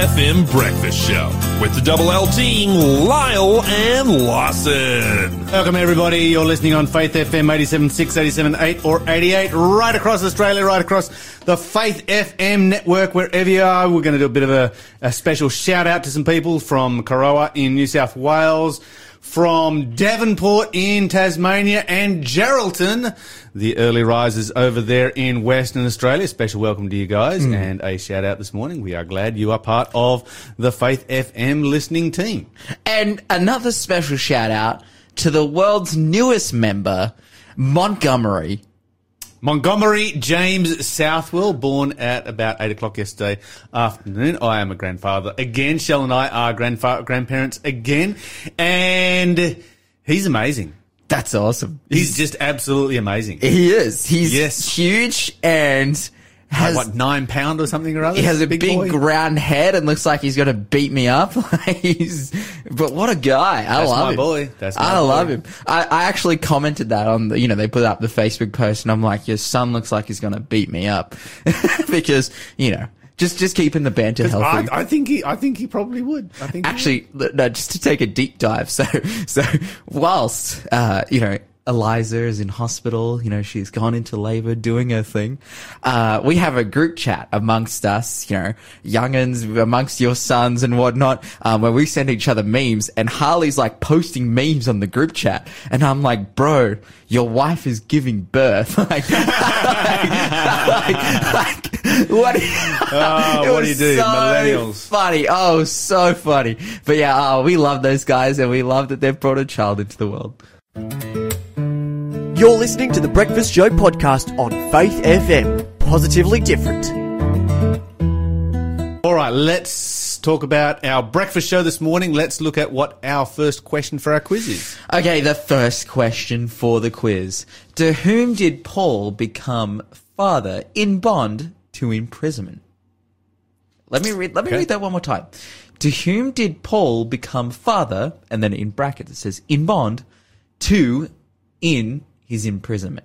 FM breakfast show with the double L team, Lyle and Lawson. Welcome, everybody. You're listening on Faith FM 87.6, 87.8, or 88, right across Australia, right across the Faith FM network, wherever you are. We're going to do a bit of a, a special shout out to some people from Corowa in New South Wales, from Devonport in Tasmania, and Geraldton, the early risers over there in Western Australia. Special welcome to you guys, mm. and a shout out this morning. We are glad you are part of the Faith FM listening team. And another special shout out to the world's newest member, Montgomery. Montgomery James Southwell, born at about eight o'clock yesterday afternoon. I am a grandfather again. Shell and I are grandfa- grandparents again, and he's amazing. That's awesome. He's just absolutely amazing. He is. He's Yes. huge and has what nine pound or something or other? he has a big, boy? round head and looks like he's going to beat me up. he's, but what a guy! I That's love my him. boy. That's my I boy. love him. I, I actually commented that on the, you know, they put up the Facebook post and I'm like, your son looks like he's going to beat me up because you know, just just keeping the banter healthy. I think he. I think he probably would. I think Actually, no, just to take a deep dive. So, so whilst, uh, you know, Eliza is in hospital, you know, she's gone into labor doing her thing. Uh, we have a group chat amongst us, you know, youngins amongst your sons and whatnot, um, where we send each other memes and Harley's like posting memes on the group chat. And I'm like, bro, your wife is giving birth. like, like, like, what? do you- Oh, It what do you do, so millennials? Funny, oh, so funny. But yeah, oh, we love those guys, and we love that they've brought a child into the world. You're listening to the Breakfast Show podcast on Faith FM. Positively different. All right, let's talk about our breakfast show this morning. Let's look at what our first question for our quiz is. Okay, the first question for the quiz: To whom did Paul become father in bond to imprisonment? Let me read. Let me Okay. read that one more time. To whom did Paul become father? And then in brackets it says in bond to in his imprisonment.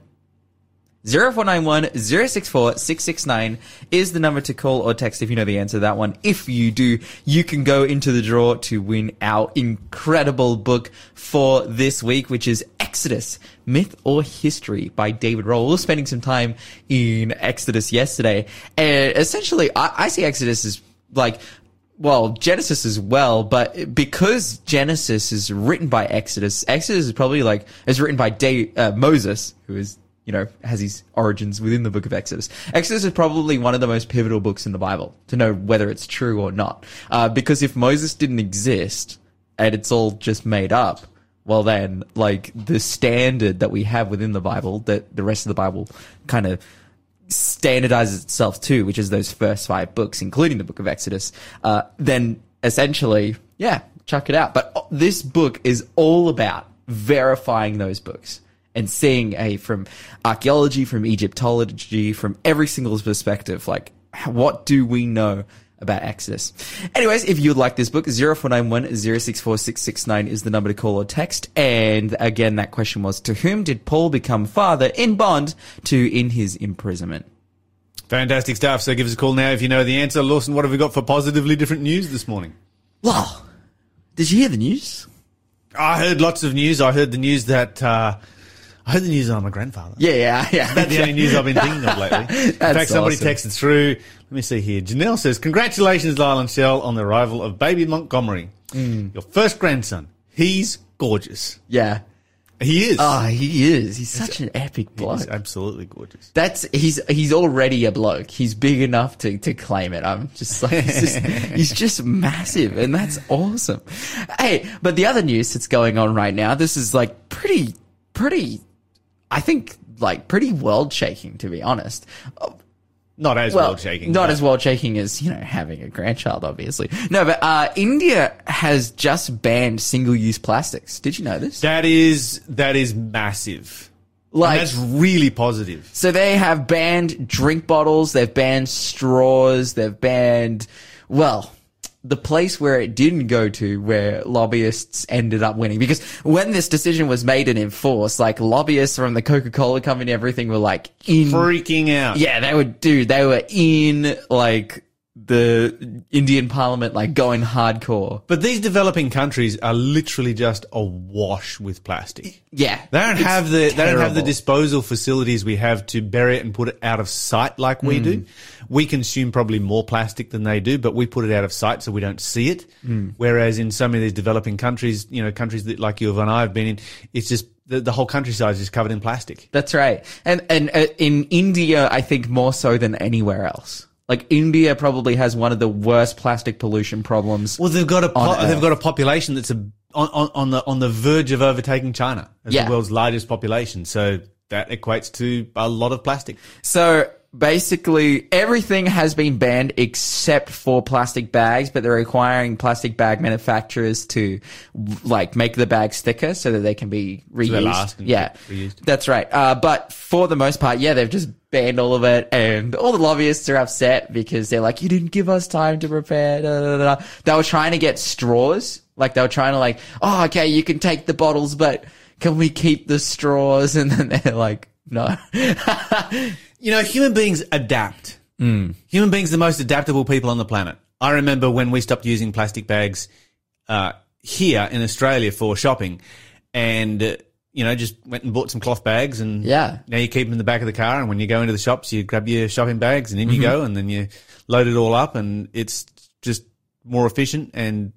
0491 064 669 is the number to call or text if you know the answer to that one. If you do, you can go into the draw to win our incredible book for this week, which is Exodus, Myth or History by David Rohl. We spending some time in Exodus yesterday. And essentially, I, I see Exodus as like, well, Genesis as well, but because Genesis is written by Exodus, Exodus is probably like, is written by Da- uh, Moses, who is, you know, has his origins within the book of Exodus. Exodus is probably one of the most pivotal books in the Bible to know whether it's true or not. Uh, because if Moses didn't exist and it's all just made up, well then, like, the standard that we have within the Bible, that the rest of the Bible kind of standardizes itself too, which is those first five books, including the book of Exodus, uh, then essentially, yeah, chuck it out. But this book is all about verifying those books and seeing a from archaeology, from Egyptology, from every single perspective, like what do we know about Exodus. Anyways, if you'd like this book, 0491 064 669 is the number to call or text. And again, that question was, to whom did Paul become father in bond to in his imprisonment? Fantastic stuff. So give us a call now if you know the answer. Lawson, what have we got for positively different news this morning? Well, did you hear the news? I heard lots of news. I heard the news that uh, I heard the news I'm a grandfather. Yeah, yeah, yeah. That's the only news I've been thinking of lately. In fact, somebody awesome. texted through. Let me see here. Janelle says, "Congratulations, Lyle and Shell, on the arrival of baby Montgomery, Mm. your first grandson. He's gorgeous. Yeah. He is. Oh, he is. He's such an epic He's bloke. absolutely gorgeous. That's he's he's already a bloke. He's big enough to, to claim it. I'm just like he's just, he's just massive, and that's awesome. Hey, but the other news that's going on right now, this is like pretty pretty. I think like pretty world shaking, to be honest. Not as well, world shaking. Not but- as world shaking as, you know, having a grandchild, obviously. No, but, uh, India has just banned single use plastics. Did you know this? That is that is massive. Like, and that's really positive. so they have banned drink bottles, they've banned straws, they've banned, well, the place where it didn't go to, where lobbyists ended up winning. Because when this decision was made and enforced, like lobbyists from the Coca-Cola company, everything were like in Freaking out. Yeah, they were, dude, they were in, like, the Indian Parliament like going hardcore. But these developing countries are literally just awash with plastic. Yeah, They don't have the they don't have the disposal facilities we have to bury it and put it out of sight like we do. We consume probably more plastic than they do, but we put it out of sight so we don't see it. Whereas in so many of these developing countries, you know, countries that like you and I have been in, it's just the, the whole countryside is just covered in plastic. That's right. And and uh, in India, I think more so than anywhere else. Like India probably has one of the worst plastic pollution problems. Well, they've got a po- they've got a population that's a, on, on on the on the verge of overtaking China as Yeah. the world's largest population. So that equates to a lot of plastic. So basically, everything has been banned except for plastic bags, but they're requiring plastic bag manufacturers to like make the bags thicker so that they can be reused. and yeah, reused. that's right. Uh, but for the most part, yeah, they've just banned all of it, and all the lobbyists are upset because they're like, "You didn't give us time to prepare." Da, da, da. They were trying to get straws, like they were trying to like, "Oh, okay, you can take the bottles, but can we keep the straws?" And then they're like, "No." You know, human beings adapt. Human beings are the most adaptable people on the planet. I remember when we stopped using plastic bags uh, here in Australia for shopping, and uh, you know, just went and bought some cloth bags, and Yeah. now you keep them in the back of the car, and when you go into the shops, you grab your shopping bags, and in you go, and then you load it all up, and it's just more efficient and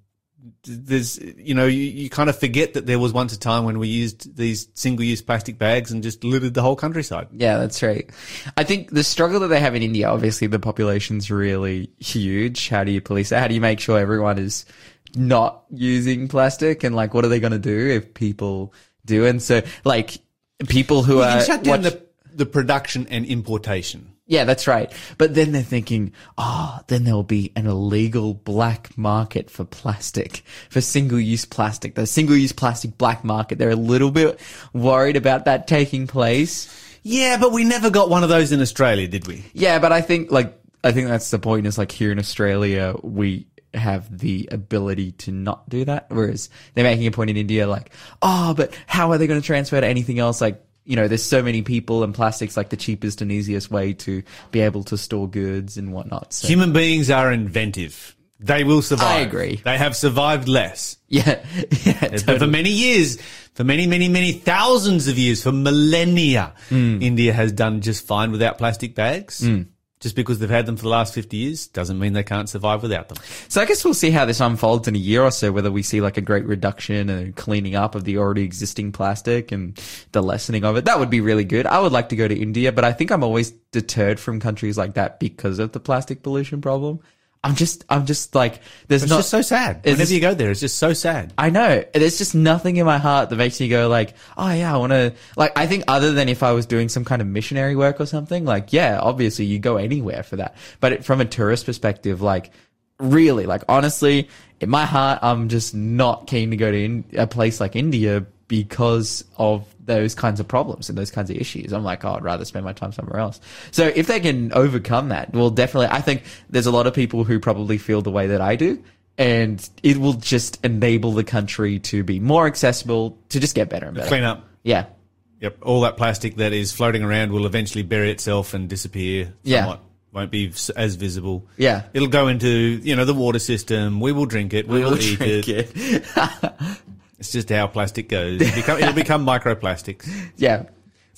there's you know you, you kind of forget that there was once a time when we used these single-use plastic bags and just littered the whole countryside Yeah, that's right. I think the struggle that they have in India, obviously the population's really huge. How do you police that? How do you make sure everyone is not using plastic? And like, what are they going to do if people do? And so like people who you are can shut down watch- the, the production and importation yeah, that's right. But then they're thinking, oh, then there'll be an illegal black market for plastic, for single use plastic, the single use plastic black market. They're a little bit worried about that taking place. yeah but we never got one of those in australia did we Yeah, but I think like I think that's the point. Is like here in Australia, we have the ability to not do that, whereas they're making a point in India, like, oh, but how are they going to transfer to anything else? Like, you know, there's so many people, and plastic's like the cheapest and easiest way to be able to store goods and whatnot. So, human beings are inventive they will survive I agree. they have survived less yeah, yeah, But for many years, for many, many, many thousands of years, for millennia, Hmm. India has done just fine without plastic bags. Just because they've had them for the last 50 years doesn't mean they can't survive without them. So I guess we'll see how this unfolds in a year or so, whether we see like a great reduction and cleaning up of the already existing plastic and the lessening of it. That would be really good. I would like to go to India, but I think I'm always deterred from countries like that because of the plastic pollution problem. I'm just, I'm just like, there's It's not just so sad. Whenever just- you go there, it's just so sad. I know. There's just nothing in my heart that makes me go like, oh yeah, I want to, like, I think other than if I was doing some kind of missionary work or something, like, yeah, obviously you go anywhere for that. But it, from a tourist perspective, like, really, like, honestly, in my heart, I'm just not keen to go to in, a place like India because of those kinds of problems and those kinds of issues. I'm like, oh, I'd rather spend my time somewhere else. So if they can overcome that, well, definitely, I think there's a lot of people who probably feel the way that I do and it will just enable the country to be more accessible to just get better and better. Clean up. Yeah. Yep. All that plastic that is floating around will eventually bury itself and disappear Yeah. somewhat. Won't be as visible. Yeah. It'll go into, you know, the water system. We will drink it. We, will, We'll eat drink it. it. It's just how plastic goes. It'll become, it'll become microplastics. yeah.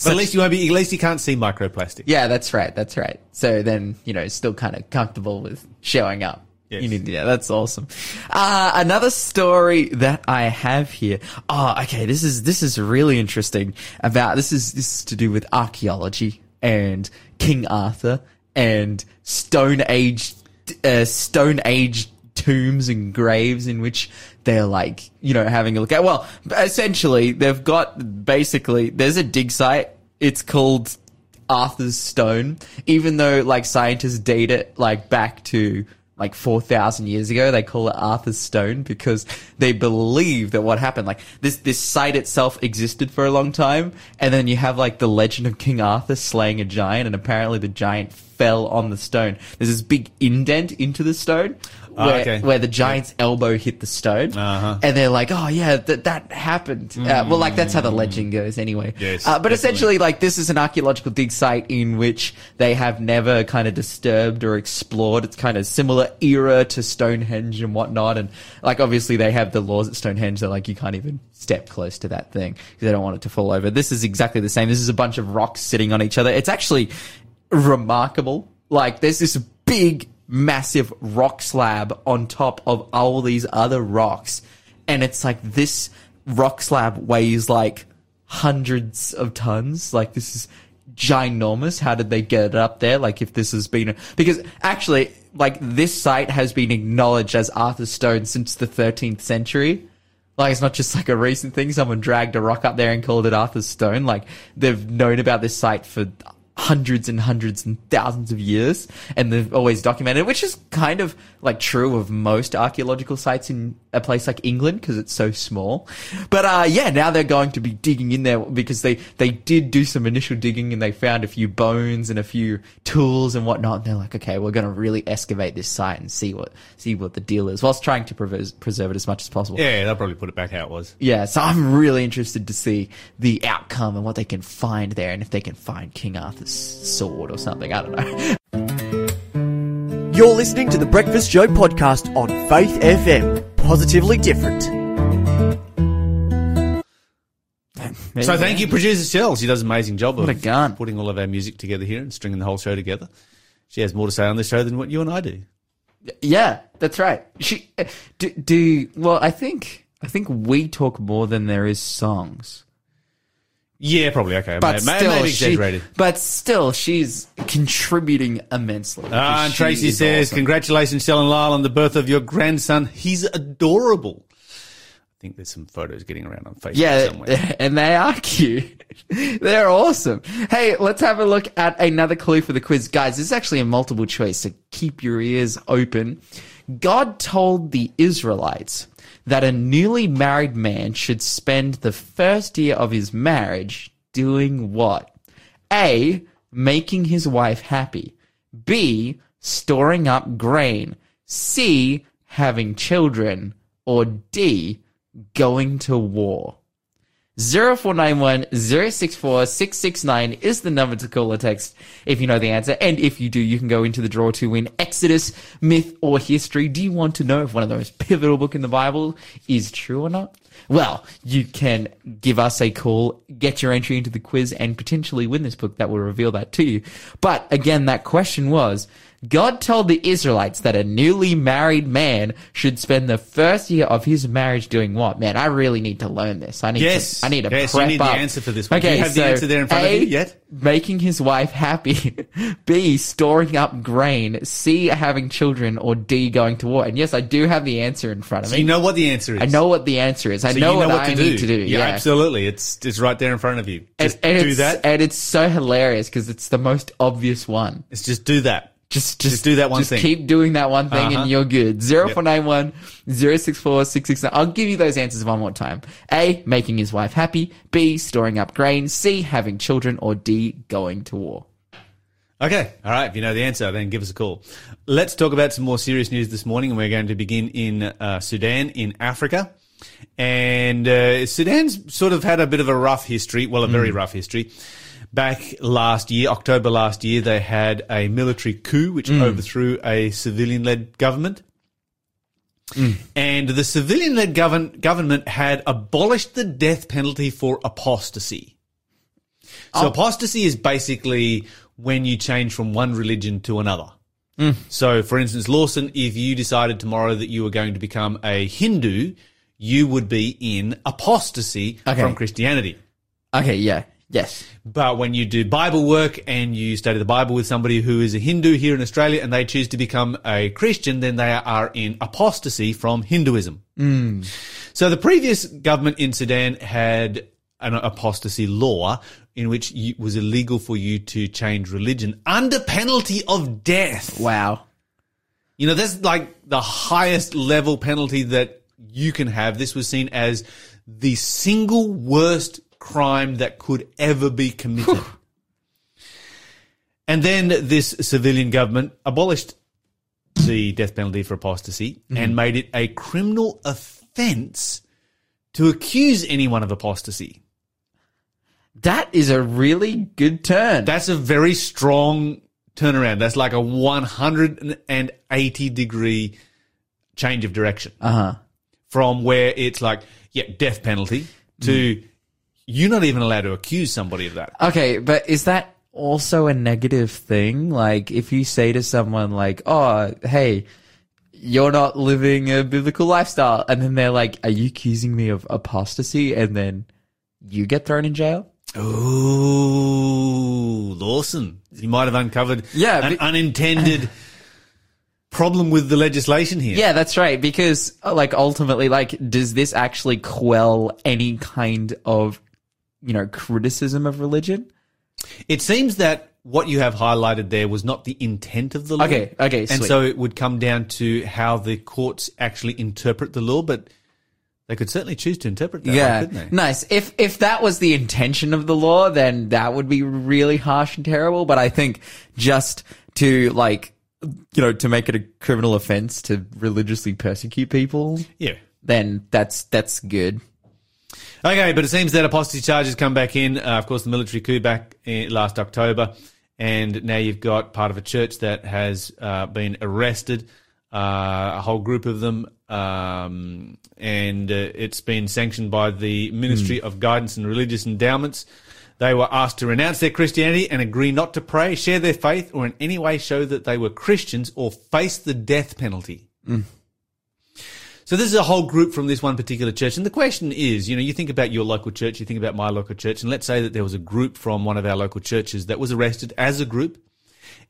But at least you won't be, at least you can't see microplastic. Yeah, that's right. That's right. So then, you know, still kind of comfortable with showing up. Yes. in India. That's awesome. Uh, another story that I have here. Oh, okay. This is, this is really interesting about, this is, this is to do with archaeology and King Arthur and Stone Age, uh, Stone Age tombs and graves in which they're like, you know, having a look at. Well, essentially, they've got basically, there's a dig site. It's called Arthur's Stone, even though like scientists date it like back to like 4,000 years ago, they call it Arthur's Stone because they believe that what happened, like this, this site itself existed for a long time. And then you have like the legend of King Arthur slaying a giant and apparently the giant fell on the stone. There's this big indent into the stone Ah, where, okay. where the giant's elbow hit the stone. Uh-huh. And they're like, oh yeah, that, that happened. Uh, well, like that's how the legend goes anyway. Mm. Yes, uh, but definitely. essentially, like this is an archaeological dig site in which they have never kind of disturbed or explored. It's kind of similar era to Stonehenge and whatnot. And like obviously they have the laws at Stonehenge that like you can't even step close to that thing because they don't want it to fall over. This is exactly the same. This is a bunch of rocks sitting on each other. It's actually remarkable. Like there's this big, massive rock slab on top of all these other rocks. And it's like this rock slab weighs like hundreds of tons. Like this is ginormous. How did they get it up there? Like if this has been, because actually, like this site has been acknowledged as Arthur's Stone since the 13th century. Like it's not just like a recent thing. Someone dragged a rock up there and called it Arthur's Stone. Like they've known about this site for hundreds and hundreds and thousands of years, and they've always documented, which is kind of like true of most archaeological sites in a place like England because it's so small. But uh, yeah, now they're going to be digging in there because they they did do some initial digging and they found a few bones and a few tools and whatnot. And they're like, okay, we're going to really excavate this site and see what see what the deal is, whilst trying to preserve, preserve it as much as possible. Yeah, they'll probably put it back how it was. Yeah, so I'm really interested to see the outcome and what they can find there, and if they can find King Arthur's sword or something. I don't know. You're listening to the Breakfast Show podcast on Faith FM. Positively different. So thank you, producer Shell. She does an amazing job What of a gun. putting all of our music together here and stringing the whole show together. She has more to say on this show than what you and I do. Yeah, that's right. She uh, do, do well. I think I think we talk more than there is songs. Yeah, probably. Okay, But May- still, maybe she, exaggerated. but still, she's contributing immensely. Ah, and Tracy says, awesome. "Congratulations, Shell and Lyle, on the birth of your grandson. He's adorable." I think there's some photos getting around on Facebook Yeah, somewhere. and they are cute. They're awesome. Hey, let's have a look at another clue for the quiz. Guys, this is actually a multiple choice, so keep your ears open. God told the Israelites that a newly married man should spend the first year of his marriage doing what? A. Making his wife happy. B. Storing up grain. C. Having children. Or D. Going to war. 0491 064 669 is the number to call or text if you know the answer. And if you do, you can go into the draw to win Exodus, myth, or history. Do you want to know if one of the most pivotal book in the Bible is true or not? Well, you can give us a call, get your entry into the quiz, and potentially win this book that will reveal that to you. But again, that question was, God told the Israelites that a newly married man should spend the first year of his marriage doing what? Man, I really need to learn this. I need Yes. to, I need to Yes, you prep need the up. answer for this one. Do Okay, you have the so answer there in front of A, you yet? Making his wife happy. B, storing up grain. C, having children. Or D, going to war. And yes, I do have the answer in front of So me. you know what the answer is. I know what the answer is. I So know, you what, know what I to do. need to do. Yeah, Yeah, absolutely. It's it's right there in front of you. Just and do that. And it's so hilarious because it's the most obvious one. It's just do that. Just, just, Just do that one just thing. keep doing that one thing Uh-huh. and you're good. 0491 064 669. I'll give you those answers one more time. A, making his wife happy. B, storing up grain. C, having children. Or D, going to war. Okay. All right. If you know the answer, then give us a call. Let's talk about some more serious news this morning, and we're going to begin in uh, Sudan in Africa. And uh, Sudan's sort of had a bit of a rough history, well, a very rough history. Back last year, October last year, they had a military coup which mm. overthrew a civilian led government. Mm. And the civilian led govern- government had abolished the death penalty for apostasy. So oh. apostasy is basically when you change from one religion to another. Mm. So, for instance, Lawson, if you decided tomorrow that you were going to become a Hindu, you would be in apostasy Okay. from Christianity. Okay, yeah. Yes. But when you do Bible work and you study the Bible with somebody who is a Hindu here in Australia and they choose to become a Christian, then they are in apostasy from Hinduism. Hmm. So the previous government in Sudan had an apostasy law in which it was illegal for you to change religion under penalty of death. Wow. You know, that's like the highest level penalty that you can have. This was seen as the single worst crime that could ever be committed. And then this civilian government abolished the death penalty for apostasy and made it a criminal offence to accuse anyone of apostasy. That is a really good turn. That's a very strong turnaround. That's like a 180 degree change of direction. Uh huh. From where it's like, yeah, death penalty to you're not even allowed to accuse somebody of that. Okay, but is that also a negative thing? Like, if you say to someone, like, oh, hey, you're not living a biblical lifestyle, and then they're like, are you accusing me of apostasy? And then you get thrown in jail? Ooh, Lawson. You might have uncovered Yeah, an but- unintended problem with the legislation here. Yeah, that's right. Because, uh, like, ultimately, like, does this actually quell any kind of, you know, criticism of religion? It seems that what you have highlighted there was not the intent of the law. Okay, okay, And sweet. so it would come down to how the courts actually interpret the law, but they could certainly choose to interpret that yeah, couldn't they? nice. If if that was the intention of the law, then that would be really harsh and terrible. But I think just to like, you know, to make it a criminal offense to religiously persecute people, Yeah. then that's that's good. Okay, but it seems that apostasy charges come back in. Uh, of course, the military coup back in, last October, and now you've got part of a church that has uh, been arrested, uh, a whole group of them, um, and uh, it's been sanctioned by the Ministry of Guidance and Religious Endowments. They were asked to renounce their Christianity and agree not to pray, share their faith, or in any way show that they were Christians or face the death penalty. So this is a whole group from this one particular church. And the question is, you know, you think about your local church, you think about my local church, and let's say that there was a group from one of our local churches that was arrested as a group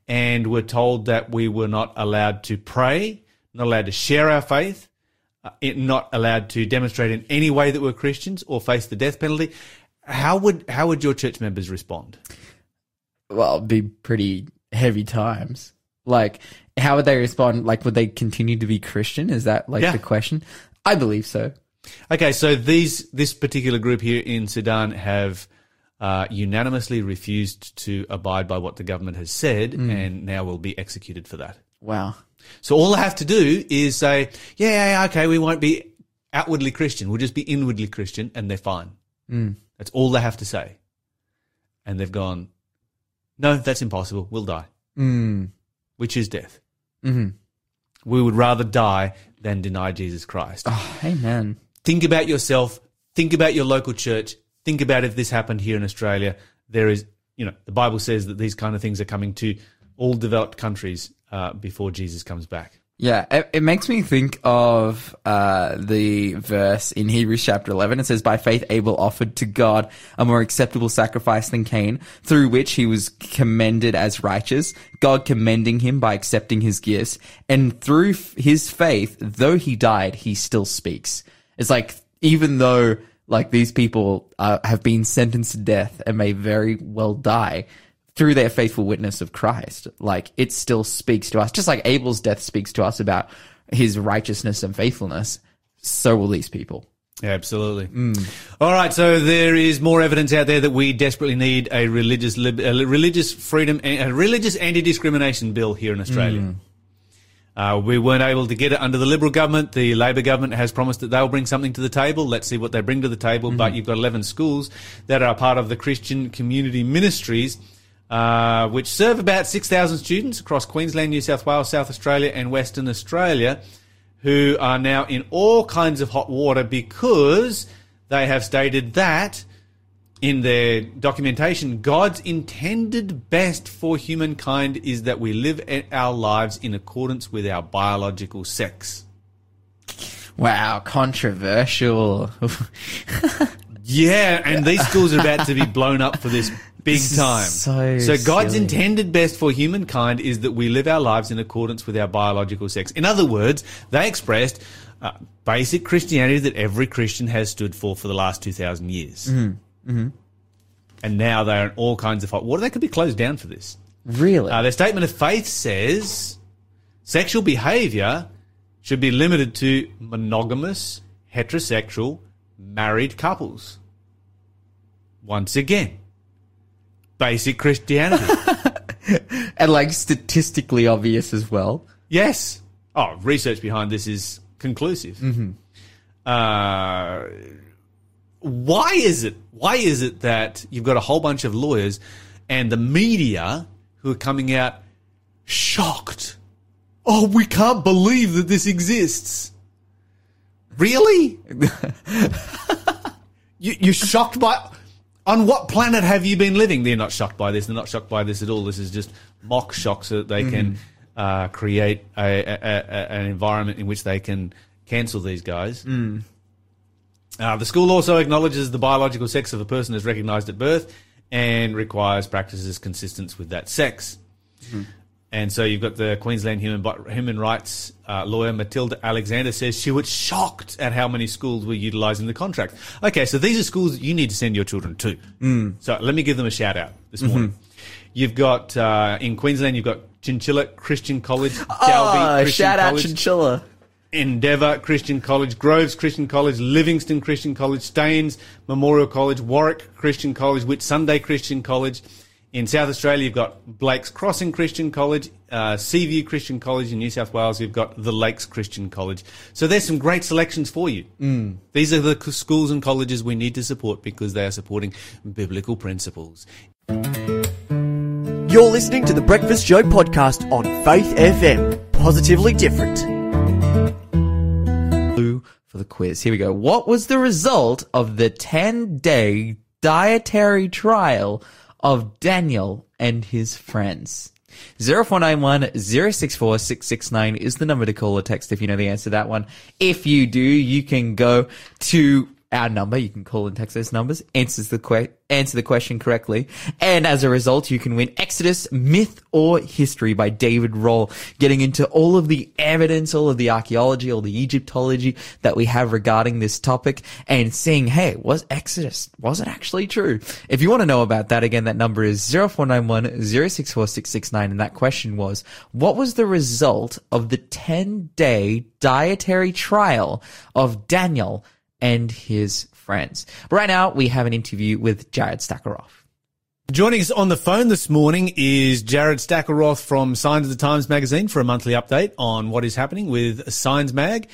and were told that we were not allowed to pray, not allowed to share our faith, uh, not allowed to demonstrate in any way that we're Christians or face the death penalty. How would how would your church members respond? Well, it'd be pretty heavy times. Like, how would they respond? Like, would they continue to be Christian? Is that like Yeah. the question? I believe so. Okay, so these this particular group here in Sudan have uh, unanimously refused to abide by what the government has said, and now will be executed for that. Wow. So all I have to do is say, yeah, yeah, okay, we won't be outwardly Christian, we'll just be inwardly Christian, and they're fine. That's all they have to say, and they've gone, no, that's impossible. We'll die. Mm. We choose death. Mm-hmm. We would rather die than deny Jesus Christ. Amen. think about yourself, think about your local church, think about if this happened here in Australia. There is, you know, the Bible says that these kind of things are coming to all developed countries uh, before Jesus comes back. Yeah, it, it makes me think of uh, the verse in Hebrews chapter 11. It says, By faith, Abel offered to God a more acceptable sacrifice than Cain, through which he was commended as righteous, God commending him by accepting his gifts. And through f- his faith, though he died, he still speaks. It's like, even though like these people uh, have been sentenced to death and may very well die, through their faithful witness of Christ. Like it still speaks to us, just like Abel's death speaks to us about his righteousness and faithfulness. So will these people. Yeah, absolutely. Mm. All right, so there is more evidence out there that we desperately need a religious lib- a religious freedom a religious anti-discrimination bill here in Australia. Mm. Uh, we weren't able to get it under the Liberal government. The Labor government has promised that they'll bring something to the table. Let's see what they bring to the table. But mm-hmm. you've got 11 schools that are part of the Christian Community Ministries, uh, which serve about 6,000 students across Queensland, New South Wales, South Australia, and Western Australia, who are now in all kinds of hot water because they have stated that in their documentation, God's intended best for humankind is that we live our lives in accordance with our biological sex. Wow, controversial. Yeah, and these schools are about to be blown up for this big This is time. so God's silly. intended best for humankind is that we live our lives in accordance with our biological sex. In other words, they expressed uh, basic Christianity that every Christian has stood for for the last 2,000 years. Mm-hmm. And now they're in all kinds of hot water. They could be closed down for this. really? Uh, their statement of faith says sexual behavior should be limited to monogamous, heterosexual, married couples. Once again, basic Christianity. and like statistically obvious as well. Yes. Oh, research behind this is conclusive. Mm-hmm. Uh, why is it? Why is it that you've got a whole bunch of lawyers and the media who are coming out shocked? Oh, we can't believe that this exists. Really? you, you're shocked by. On what planet have you been living? They're not shocked by this. They're not shocked by this at all. This is just mock shock so that they can uh, create a, a, a, an environment in which they can cancel these guys. Uh, the school also acknowledges the biological sex of a person is recognised at birth and requires practices consistent with that sex. And so you've got the Queensland human human rights uh, lawyer Matilda Alexander says she was shocked at how many schools were utilising the contract. Okay, so these are schools that you need to send your children to. Mm. So let me give them a shout out this morning. You've got uh, in Queensland, you've got Chinchilla Christian College, Dalby Oh, Christian shout out Chinchilla. Endeavour Christian College, Groves Christian College, Livingstone Christian College, Staines Memorial College, Warwick Christian College, Whitsunday Christian College. In South Australia, you've got Blake's Crossing Christian College, uh, Seaview Christian College. In New South Wales, you've got the Lakes Christian College. So there's some great selections for you. Mm. These are the schools and colleges we need to support because they are supporting biblical principles. You're listening to the Breakfast Show podcast on Faith FM. Positively different. Clue for the quiz. Here we go. What was the result of the 10 day dietary trial of Daniel and his friends? 0491 064 669 is the number to call or text if you know the answer to that one. If you do, you can go to our number. You can call and text those numbers. Answers the que- answer the question correctly, and as a result, you can win Exodus Myth or History by David Rohl, getting into all of the evidence, all of the archaeology, all the Egyptology that we have regarding this topic, and seeing, hey, was Exodus was it actually true? If you want to know about that, again, that number is 0491 064 669, and that question was, what was the result of the 10 day dietary trial of Daniel? And his friends. But right now, we have an interview with Jared Stackelroth. Joining us on the phone this morning is Jared Stackelroth from Signs of the Times magazine for a monthly update on what is happening with Signs Mag.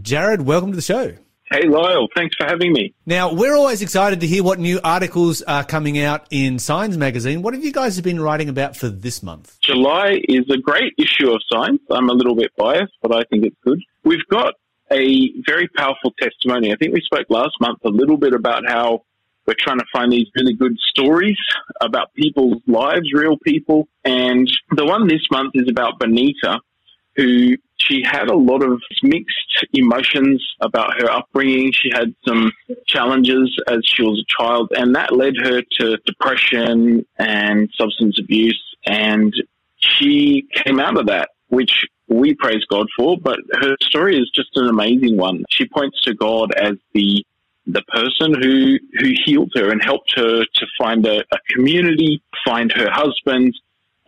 Jared, welcome to the show. Hey, Lyle. Thanks for having me. Now, we're always excited to hear what new articles are coming out in Signs magazine. What have you guys been writing about for this month? July is a great issue of Signs. I'm a little bit biased, but I think it's good. We've got a very powerful testimony. I think we spoke last month a little bit about how we're trying to find these really good stories about people's lives, real people. And the one this month is about Benita, who she had a lot of mixed emotions about her upbringing. She had some challenges as she was a child, and that led her to depression and substance abuse. And she came out of that, which we praise God for, but her story is just an amazing one. She points to God as the the person who who healed her and helped her to find a, a community, find her husband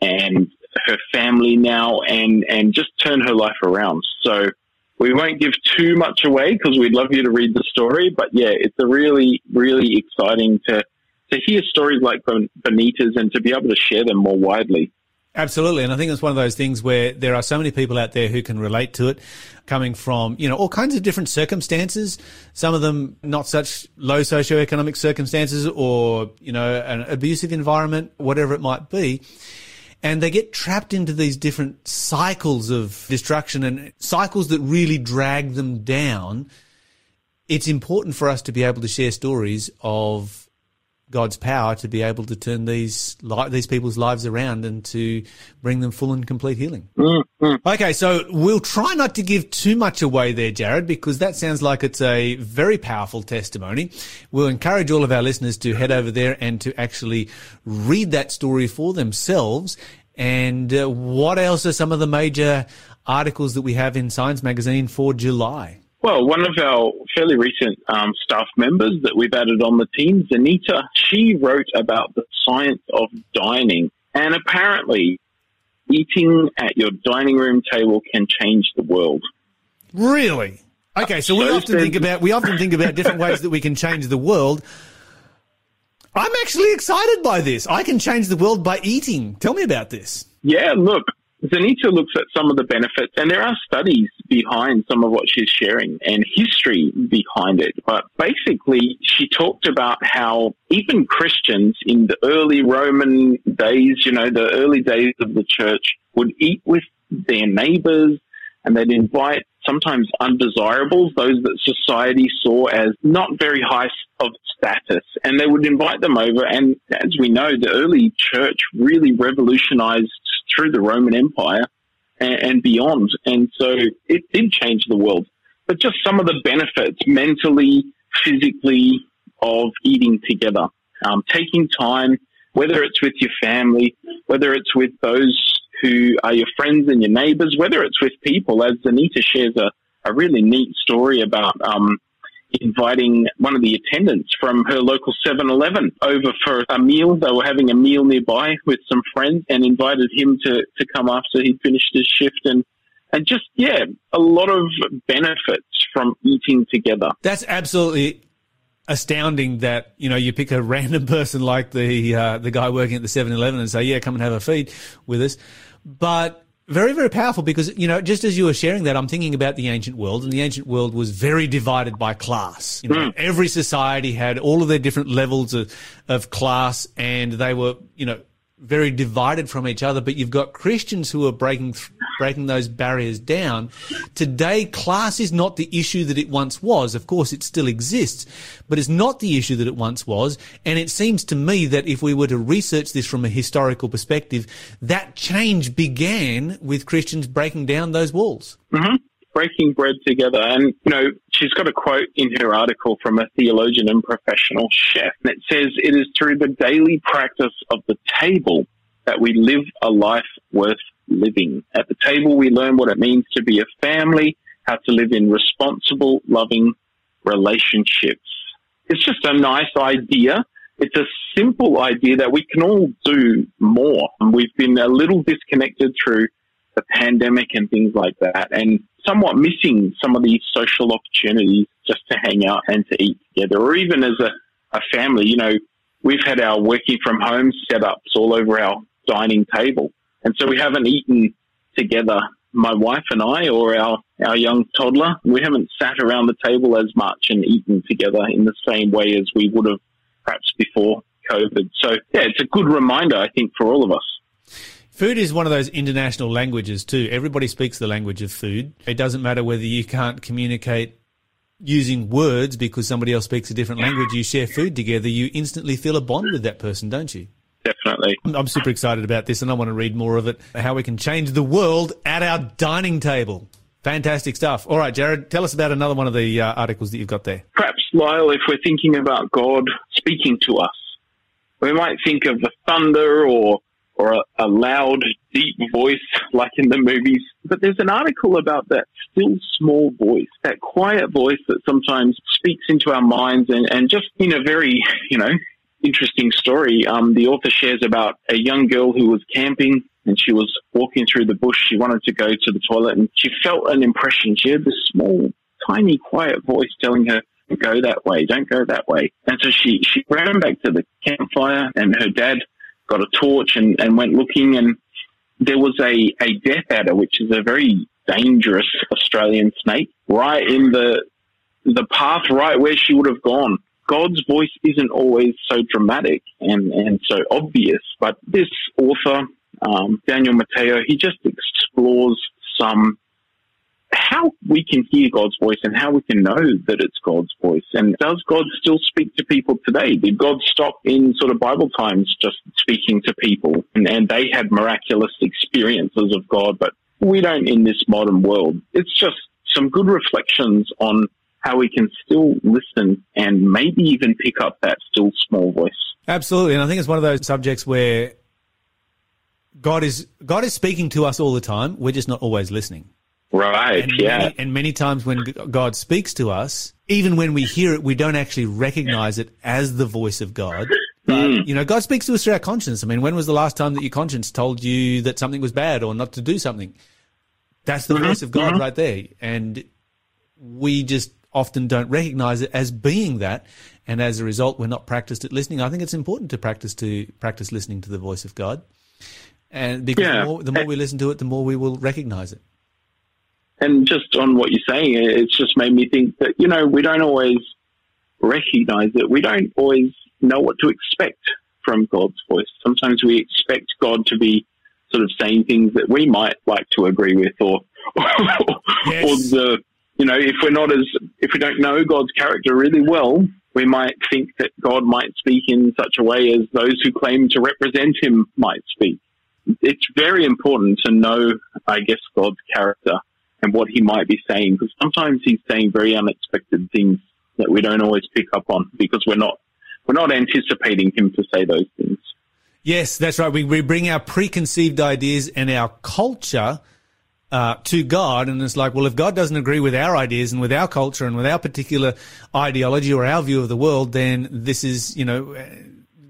and her family now, and and just turn her life around. So we won't give too much away because we'd love you to read the story. But yeah, it's a really really exciting to to hear stories like Benita's and to be able to share them more widely. Absolutely. And I think it's one of those things where there are so many people out there who can relate to it coming from, you know, all kinds of different circumstances. Some of them not such low socioeconomic circumstances or, you know, an abusive environment, whatever it might be. And they get trapped into these different cycles of destruction and cycles that really drag them down. It's important for us to be able to share stories of God's power to be able to turn these li- these people's lives around and to bring them full and complete healing. Mm-hmm. Okay, so we'll try not to give too much away there, Jared, because that sounds like it's a very powerful testimony. We'll encourage all of our listeners to head over there and to actually read that story for themselves. And uh, what else are some of the major articles that we have in Signs Magazine for July? Well, one of our fairly recent um, staff members that we've added on the team, Zanita, she wrote about the science of dining. And apparently, eating at your dining room table can change the world. Really? Okay, so we So often think about we often think about different ways that we can change the world. I'm actually excited by this. I can change the world by eating. Tell me about this. Yeah, look, Zanita looks at some of the benefits, and there are studies behind some of what she's sharing and history behind it. But basically, she talked about how even Christians in the early Roman days, you know, the early days of the church, would eat with their neighbors and they'd invite sometimes undesirables, those that society saw as not very high of status, and they would invite them over. And as we know, the early church really revolutionized through the Roman Empire and, and beyond. And so it did change the world. But just some of the benefits mentally, physically of eating together, um, taking time, whether it's with your family, whether it's with those who are your friends and your neighbors, whether it's with people, as Anita shares a, a really neat story about um, inviting one of the attendants from her local 7-Eleven over for a meal. They were having a meal nearby with some friends and invited him to, to come after he'd finished his shift and and just yeah, a lot of benefits from eating together. That's absolutely astounding that you know you pick a random person like the uh, the guy working at the 7-Eleven and say yeah come and have a feed with us but very, very powerful because, you know, just as you were sharing that, I'm thinking about the ancient world and the ancient world was very divided by class. You know, mm. every society had all of their different levels of, of class and they were, you know, very divided from each other, but you've got Christians who are breaking breaking those barriers down. Today, class is not the issue that it once was. Of course, it still exists, but it's not the issue that it once was. And it seems to me that if we were to research this from a historical perspective, that change began with Christians breaking down those walls. Mm-hmm breaking bread together. And, you know, she's got a quote in her article from a theologian and professional chef. And it says, it is through the daily practice of the table that we live a life worth living. At the table, we learn what it means to be a family, how to live in responsible, loving relationships. It's just a nice idea. It's a simple idea that we can all do more. And we've been a little disconnected through the pandemic and things like that. And somewhat missing some of these social opportunities just to hang out and to eat together, or even as a, a family. You know, we've had our working from home setups all over our dining table, and so we haven't eaten together. My wife and I, or our, our young toddler, we haven't sat around the table as much and eaten together in the same way as we would have perhaps before COVID. So, yeah, it's a good reminder, I think, for all of us. Food is one of those international languages too. Everybody speaks the language of food. It doesn't matter whether you can't communicate using words because somebody else speaks a different language. You share food together, you instantly feel a bond with that person, don't you? Definitely. I'm super excited about this and I want to read more of it. How we can change the world at our dining table. Fantastic stuff. All right, Jared, tell us about another one of the uh, articles that you've got there. Perhaps, Lyle, if we're thinking about God speaking to us, we might think of the thunder or or a, a loud, deep voice like in the movies. But there's an article about that still small voice, that quiet voice that sometimes speaks into our minds and, and just in a very, you know, interesting story. Um, the author shares about a young girl who was camping and she was walking through the bush. She wanted to go to the toilet and she felt an impression. She had this small, tiny, quiet voice telling her, go that way, don't go that way. And so she, she ran back to the campfire and her dad got a torch and, and went looking and there was a, a death adder, which is a very dangerous Australian snake, right in the the path right where she would have gone. God's voice isn't always so dramatic and, and so obvious, but this author, um, Daniel Matteo, he just explores some how we can hear God's voice and how we can know that it's God's voice. And does God still speak to people today? Did God stop in sort of Bible times just speaking to people and, and they had miraculous experiences of God, but we don't in this modern world. It's just some good reflections on how we can still listen and maybe even pick up that still small voice. Absolutely. And I think it's one of those subjects where God is God is speaking to us all the time. We're just not always listening. Right. And yeah. Many, and many times when God speaks to us, even when we hear it, we don't actually recognize it as the voice of God. But, mm. you know, God speaks to us through our conscience. I mean, when was the last time that your conscience told you that something was bad or not to do something? That's the mm-hmm. voice of God mm-hmm. right there. And we just often don't recognize it as being that, and as a result, we're not practiced at listening. I think it's important to practice to practice listening to the voice of God, and because Yeah. the, more, the more we listen to it, the more we will recognize it. And just on what you're saying, it's just made me think that, you know, we don't always recognize it. We don't always know what to expect from God's voice. Sometimes we expect God to be sort of saying things that we might like to agree with or, Yes. or the, you know, if we're not as, if we don't know God's character really well, we might think that God might speak in such a way as those who claim to represent him might speak. It's very important to know, I guess, God's character and what he might be saying because sometimes he's saying very unexpected things that we don't always pick up on because we're not, we're not anticipating him to say those things. Yes, that's right. We, we bring our preconceived ideas and our culture uh, to God, and it's like, well, if God doesn't agree with our ideas and with our culture and with our particular ideology or our view of the world, then this is, you know, uh,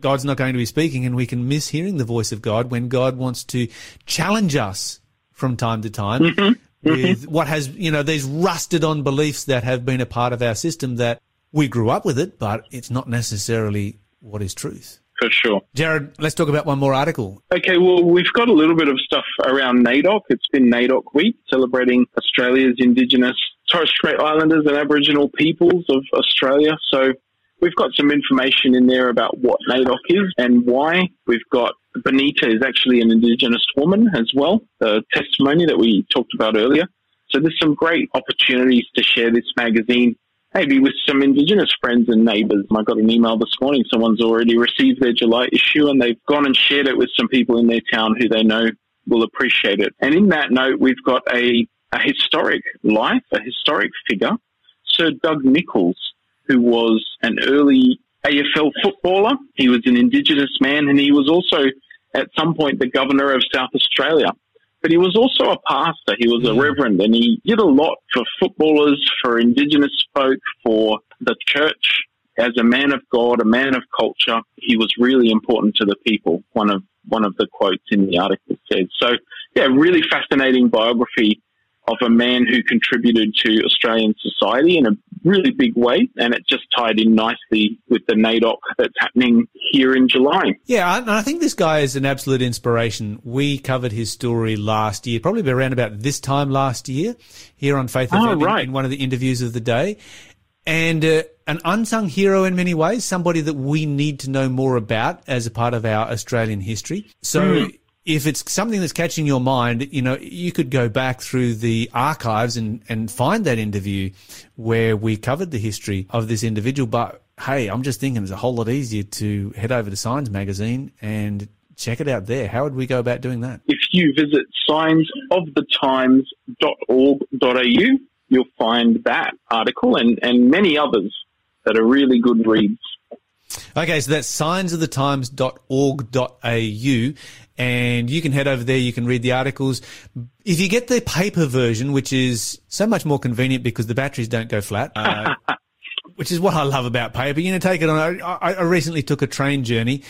God's not going to be speaking, and we can miss hearing the voice of God when God wants to challenge us from time to time Mm-hmm. with what has, you know, these rusted on beliefs that have been a part of our system that we grew up with it, but it's not necessarily what is truth. For sure. Jared, let's talk about one more article. Okay, well, we've got a little bit of stuff around NAIDOC. It's been NAIDOC week, celebrating Australia's Indigenous, Torres Strait Islanders and Aboriginal peoples of Australia. So we've got some information in there about what NAIDOC is and why. We've got Benita is actually an Indigenous woman as well, the testimony that we talked about earlier. So there's some great opportunities to share this magazine maybe with some Indigenous friends and neighbours. I got an email this morning. Someone's already received their July issue and they've gone and shared it with some people in their town who they know will appreciate it. And in that note, we've got a, a historic life, a historic figure, Sir Doug Nicholls, who was an early AFL footballer. He was an Indigenous man and he was also at some point the governor of South Australia but he was also a pastor. He was a mm. reverend and he did a lot for footballers, for indigenous folk, for the church. As a man of God, a man of culture, he was really important to the people. One of, one of the quotes in the article said. So yeah, really fascinating biography of a man who contributed to Australian society in a really big way. And it just tied in nicely with the NAIDOC that's happening here in July. Yeah, and I think this guy is an absolute inspiration. We covered his story last year, probably around about this time last year, here on Faith Oh, FM right. in one of the interviews of the day. And uh, an unsung hero in many ways, somebody that we need to know more about as a part of our Australian history. So if it's something that's catching your mind, you know, you could go back through the archives and, and find that interview where we covered the history of this individual. But hey, I'm just thinking it's a whole lot easier to head over to Signs Magazine and check it out there. How would we go about doing that? if you visit signsofthetimes.org.au, you'll find that article and, and many others that are really good reads. Okay, so that's signsofthetimes.org.au and you can head over there, you can read the articles. If you get the paper version, which is so much more convenient because the batteries don't go flat, uh, which is what I love about paper. You know, take it on. I, I recently took a train journey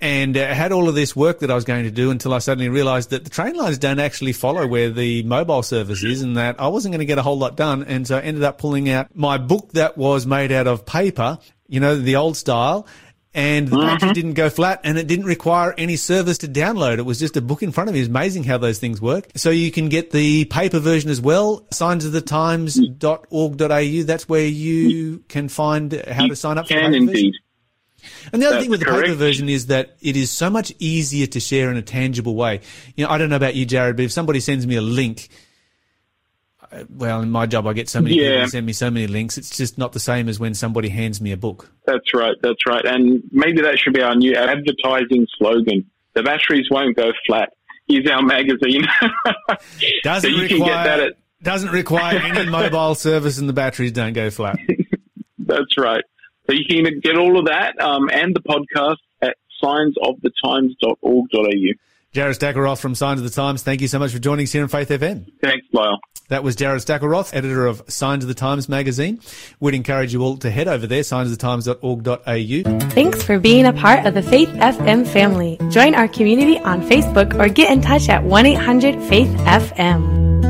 and uh, had all of this work that I was going to do until I suddenly realized that the train lines don't actually follow where the mobile service is and that I wasn't going to get a whole lot done. And so I ended up pulling out my book that was made out of paper, you know, the old style. And the mm-hmm. battery didn't go flat and it didn't require any service to download. It was just a book in front of me. It's amazing how those things work. So you can get the paper version as well. signs of the Signsofthetimes.org.au. That's where you can find how to sign up for the paper version. indeed. And the other That's thing with the paper version is that it is so much easier to share in a tangible way. You know, I don't know about you, Jared, but if somebody sends me a link, well, in my job, I get so many Yeah. people send me so many links. It's just not the same as when somebody hands me a book. That's right. That's right. And maybe that should be our new advertising slogan. The batteries won't go flat. Is our magazine. Doesn't So you can require get that at- doesn't require any mobile service, and the batteries don't go flat. That's right. So you can get all of that um, and the podcast at signsofthetimes.org.au. Jared Stackelroth from Signs of the Times. Thank you so much for joining us here on Faith FM. Thanks, Lyle. That was Jared Stackelroth, editor of Signs of the Times magazine. We'd encourage you all to head over there, signsofthetimes.org.au. Thanks for being a part of the Faith FM family. Join our community on Facebook or get in touch at 1 800 Faith FM.